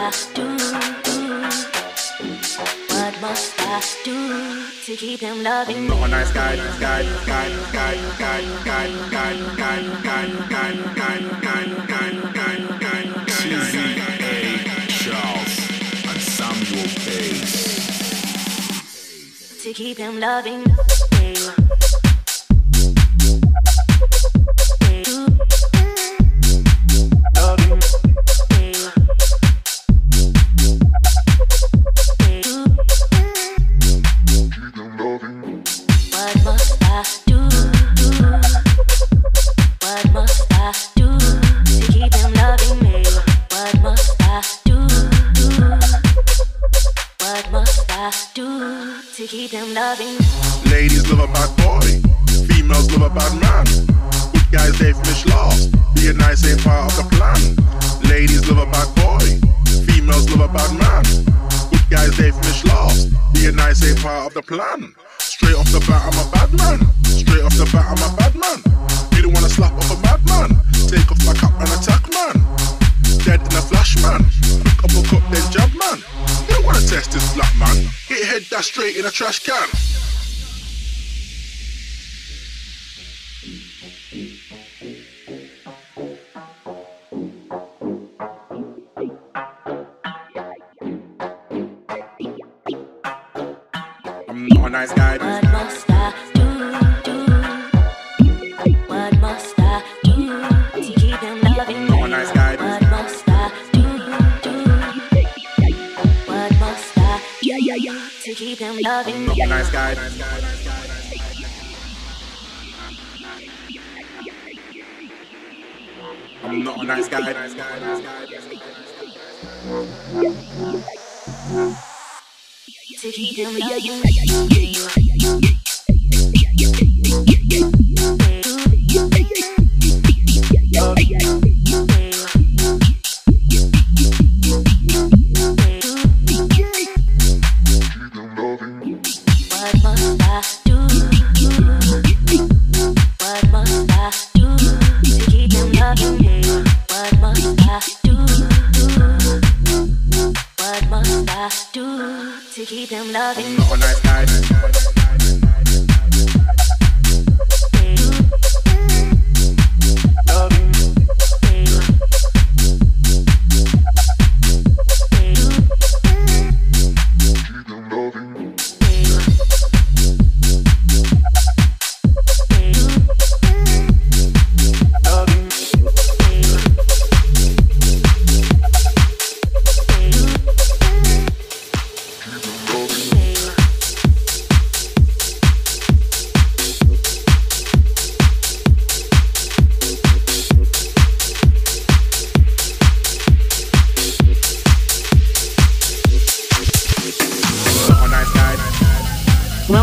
must I do? What must I do to keep him loving me? Oh, nice guy, nice guy, nice guy, nice guy, nice guy, nice guy, nice guy, nice guy, nice guy, nice guy, nice guy, nice guy, nice guy, nice guy, nice guy, nice guy. Tizzy A Charles and Samuel Bass. To keep him loving me. Plan. Straight off the bat, I'm a bad man. Straight off the bat, I'm a bad man. You don't wanna slap off a bad man. Take off my cap and attack man. Dead in a flash man. Quick up a cup, then jab man. You don't wanna test this black man. Hit head that straight in a trash can. I'm not a nice guy. What must I do? do? What must I do to keep him loving me? Not a nice guy. What must I do? do? What must I do to keep him loving Not me? a nice guy. I'm not a nice guy. To keep did he do you?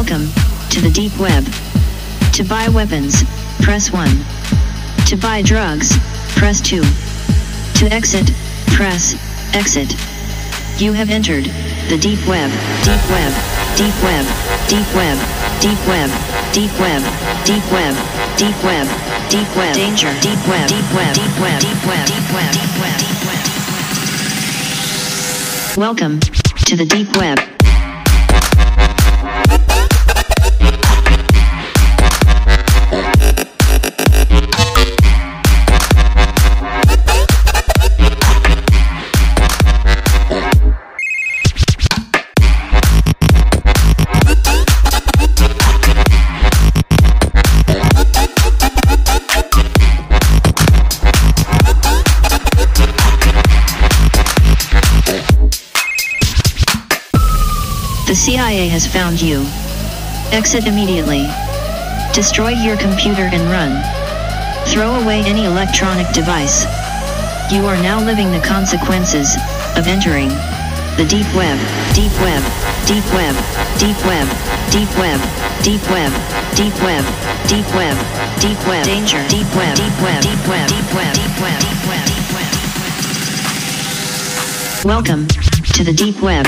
Welcome to the deep web. To buy weapons, press 1. To buy drugs, press 2. To exit, press exit. You have entered the deep web, deep web, deep web, deep web, deep web, deep web, deep web, deep web, deep web, danger, deep web, deep web, deep web, deep web, deep web, deep web, deep web. Welcome to the deep web. CIA has found you. Exit immediately. Destroy your computer and run. Throw away any electronic device. You are now living the consequences of entering the deep web, deep web, deep web, deep web, deep web, deep web, deep web, deep web, deep web, danger, deep web, deep web, deep web, deep web, deep web, deep web, deep web. Welcome to the deep web.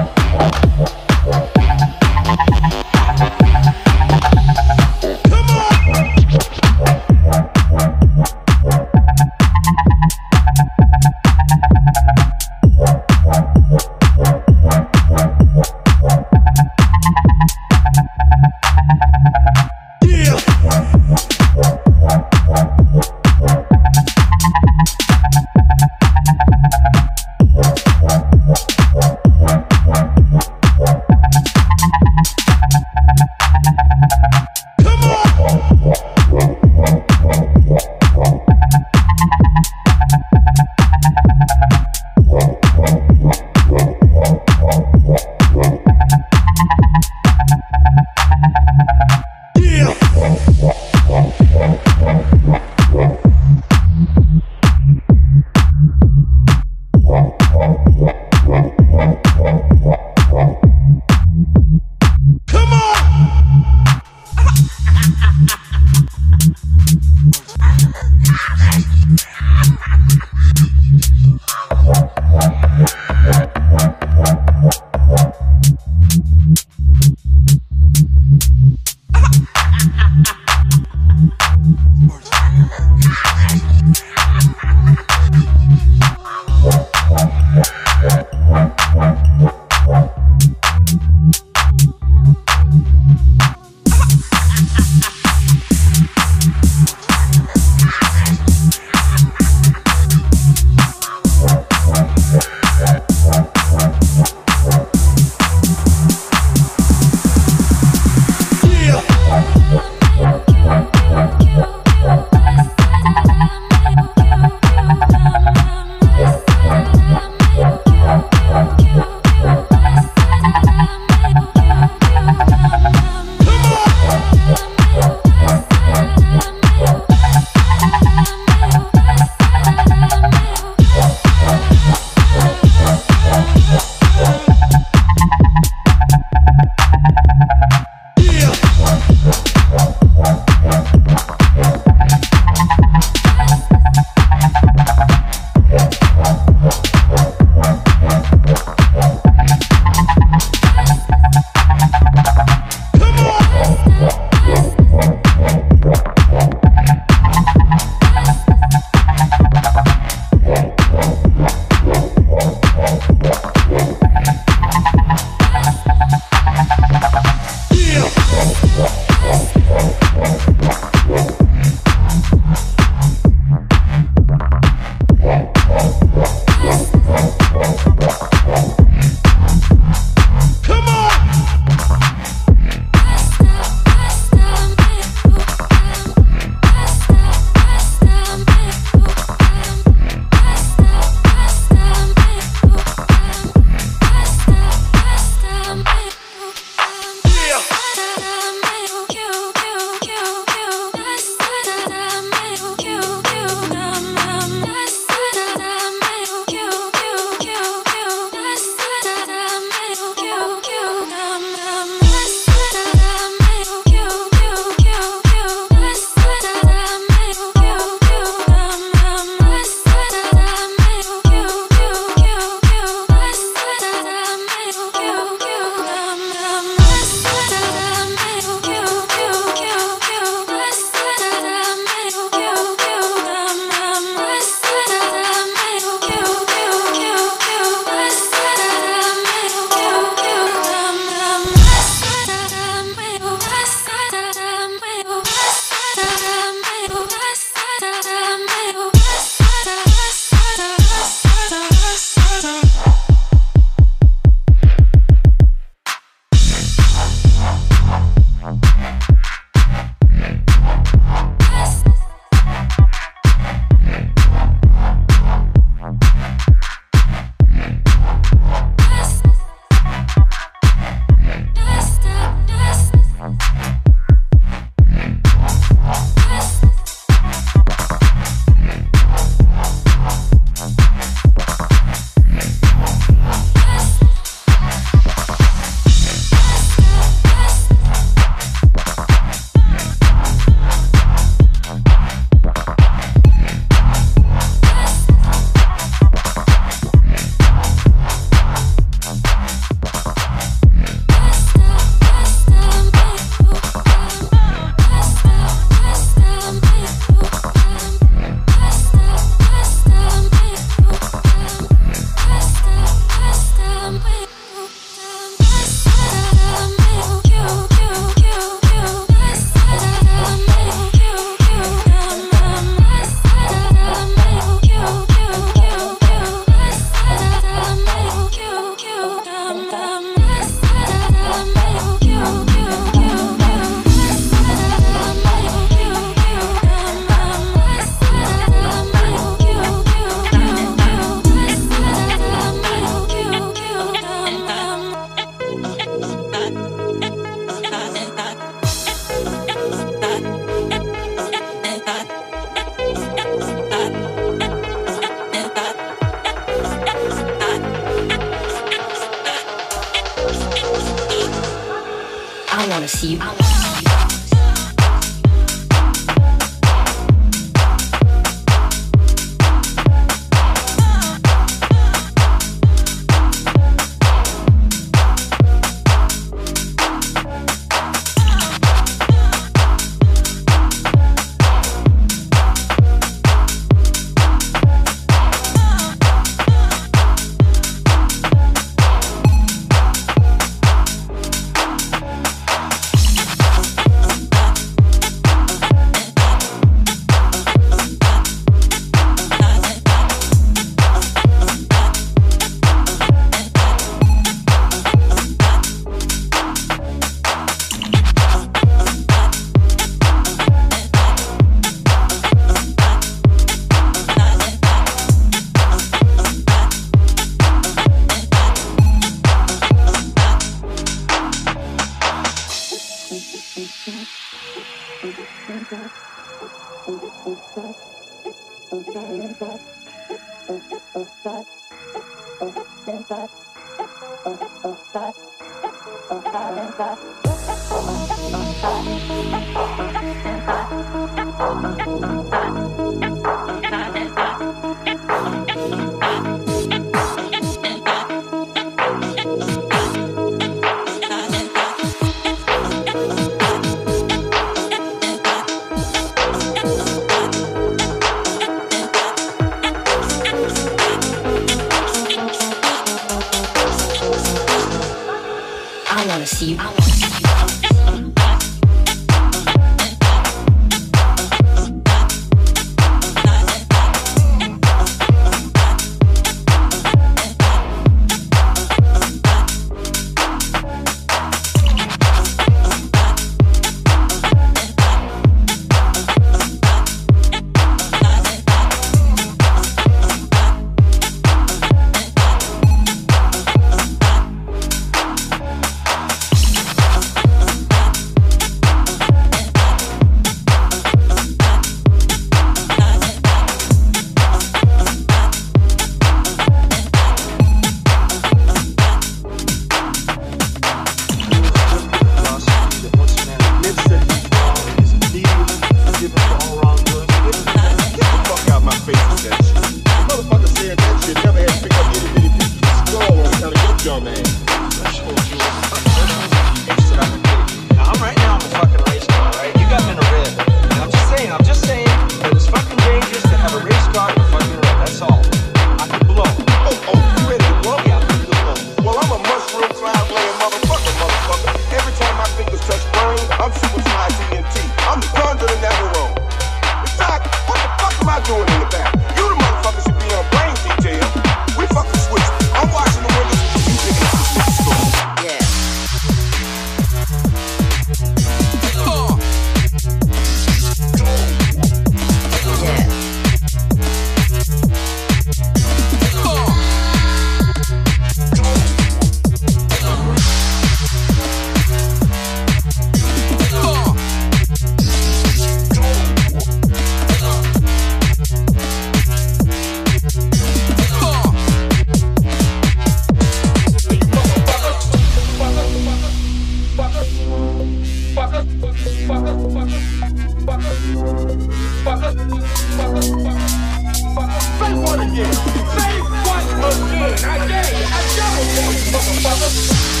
what again? Say what again? I gave, I double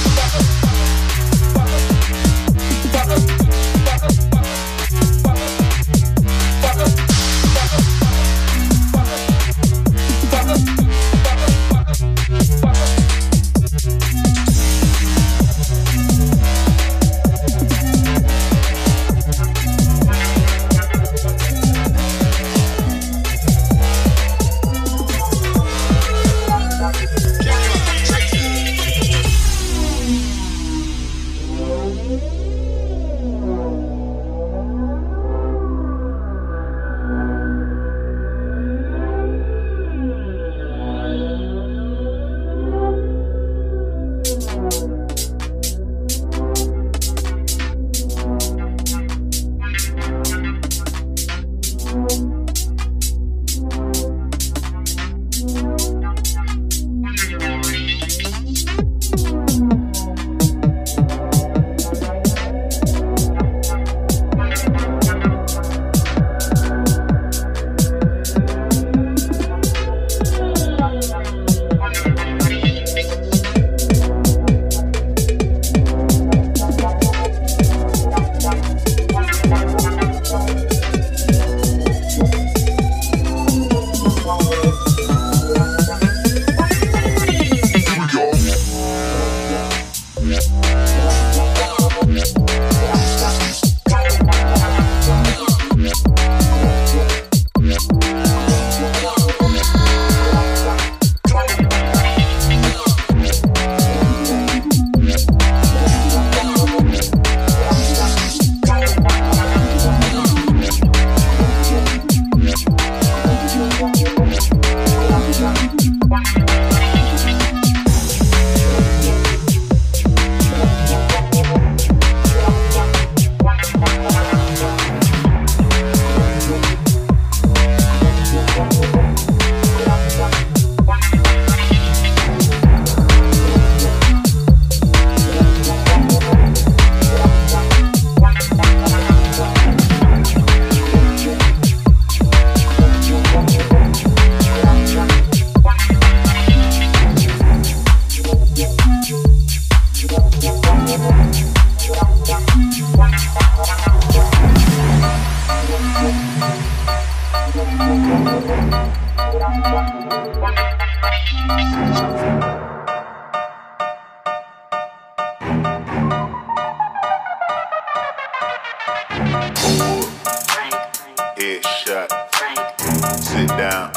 Sit down.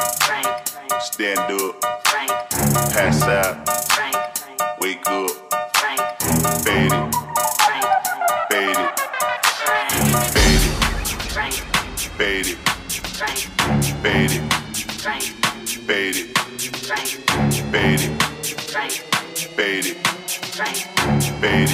Stand up. Pass out. Wake up. Fade it. Fade it. Fade it. Fade it. Fade it. Fade it. Fade it. Fade it. Fade it.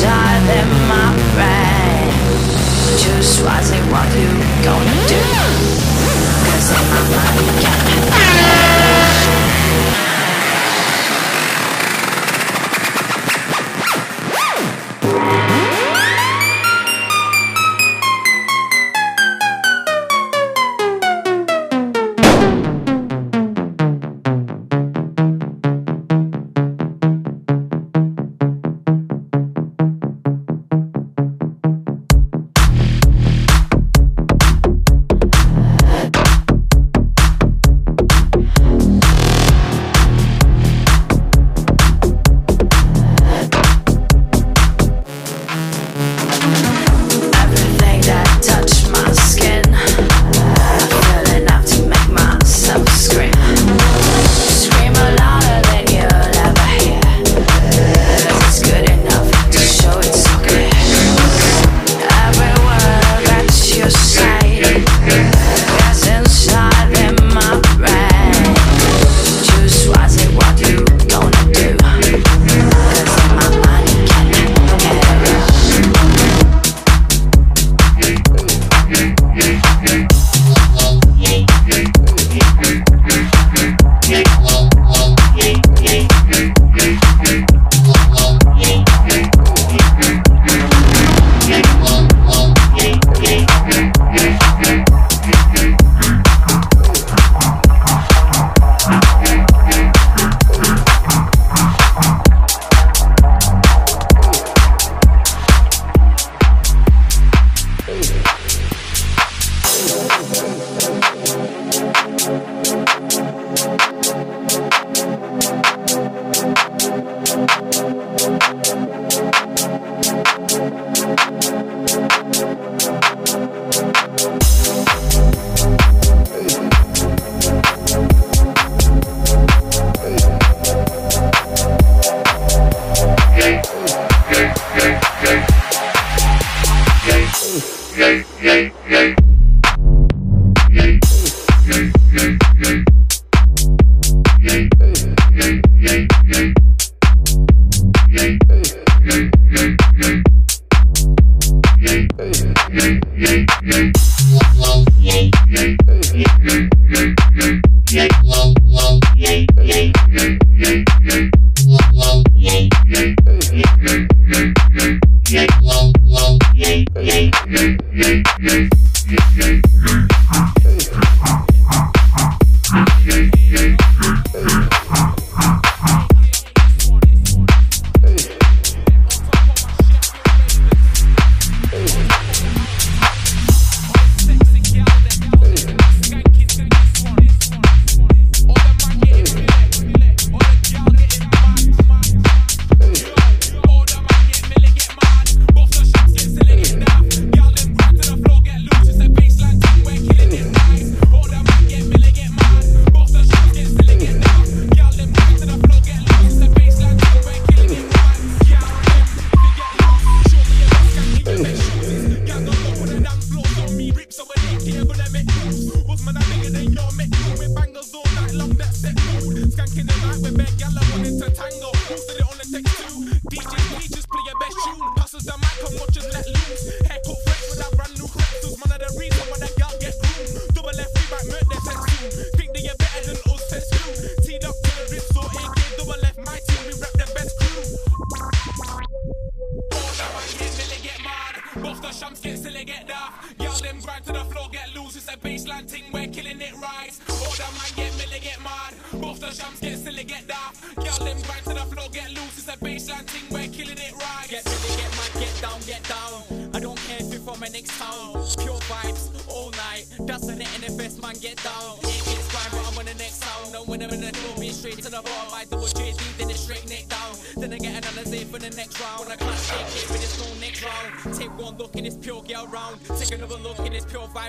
inside in my brain. Just why say what you gonna do. Cause in my mind you can't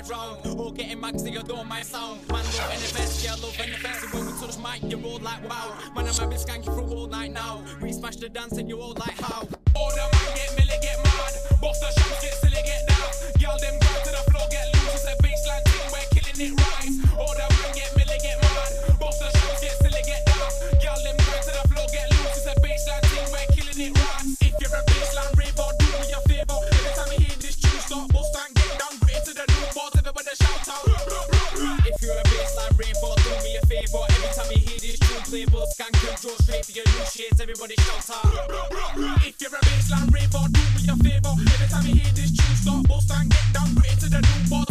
round. All getting maxed, you adore my sound. Man, love the best, yeah, love the best. And when we touch mic, you're all like wow. Man, I'm a bit skanky through all night now. We smash the dance and you all like how. All that we everybody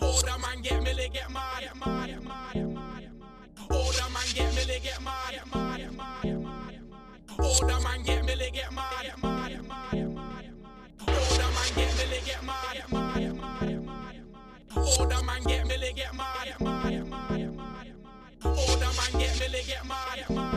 the man get milli, get mad. All the man get milli, get mad. All the man get milli, get mad. All the man get milli, get mad. Older man get milli, get mad. Older man get milli, get mad. Older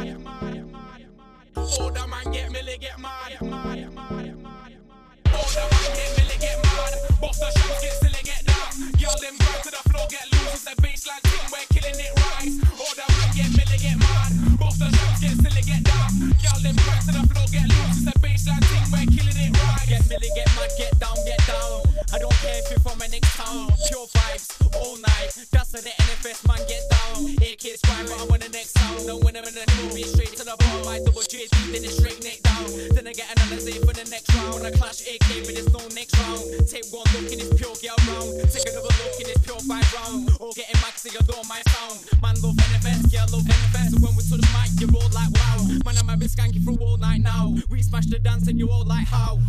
The dance and you all like how.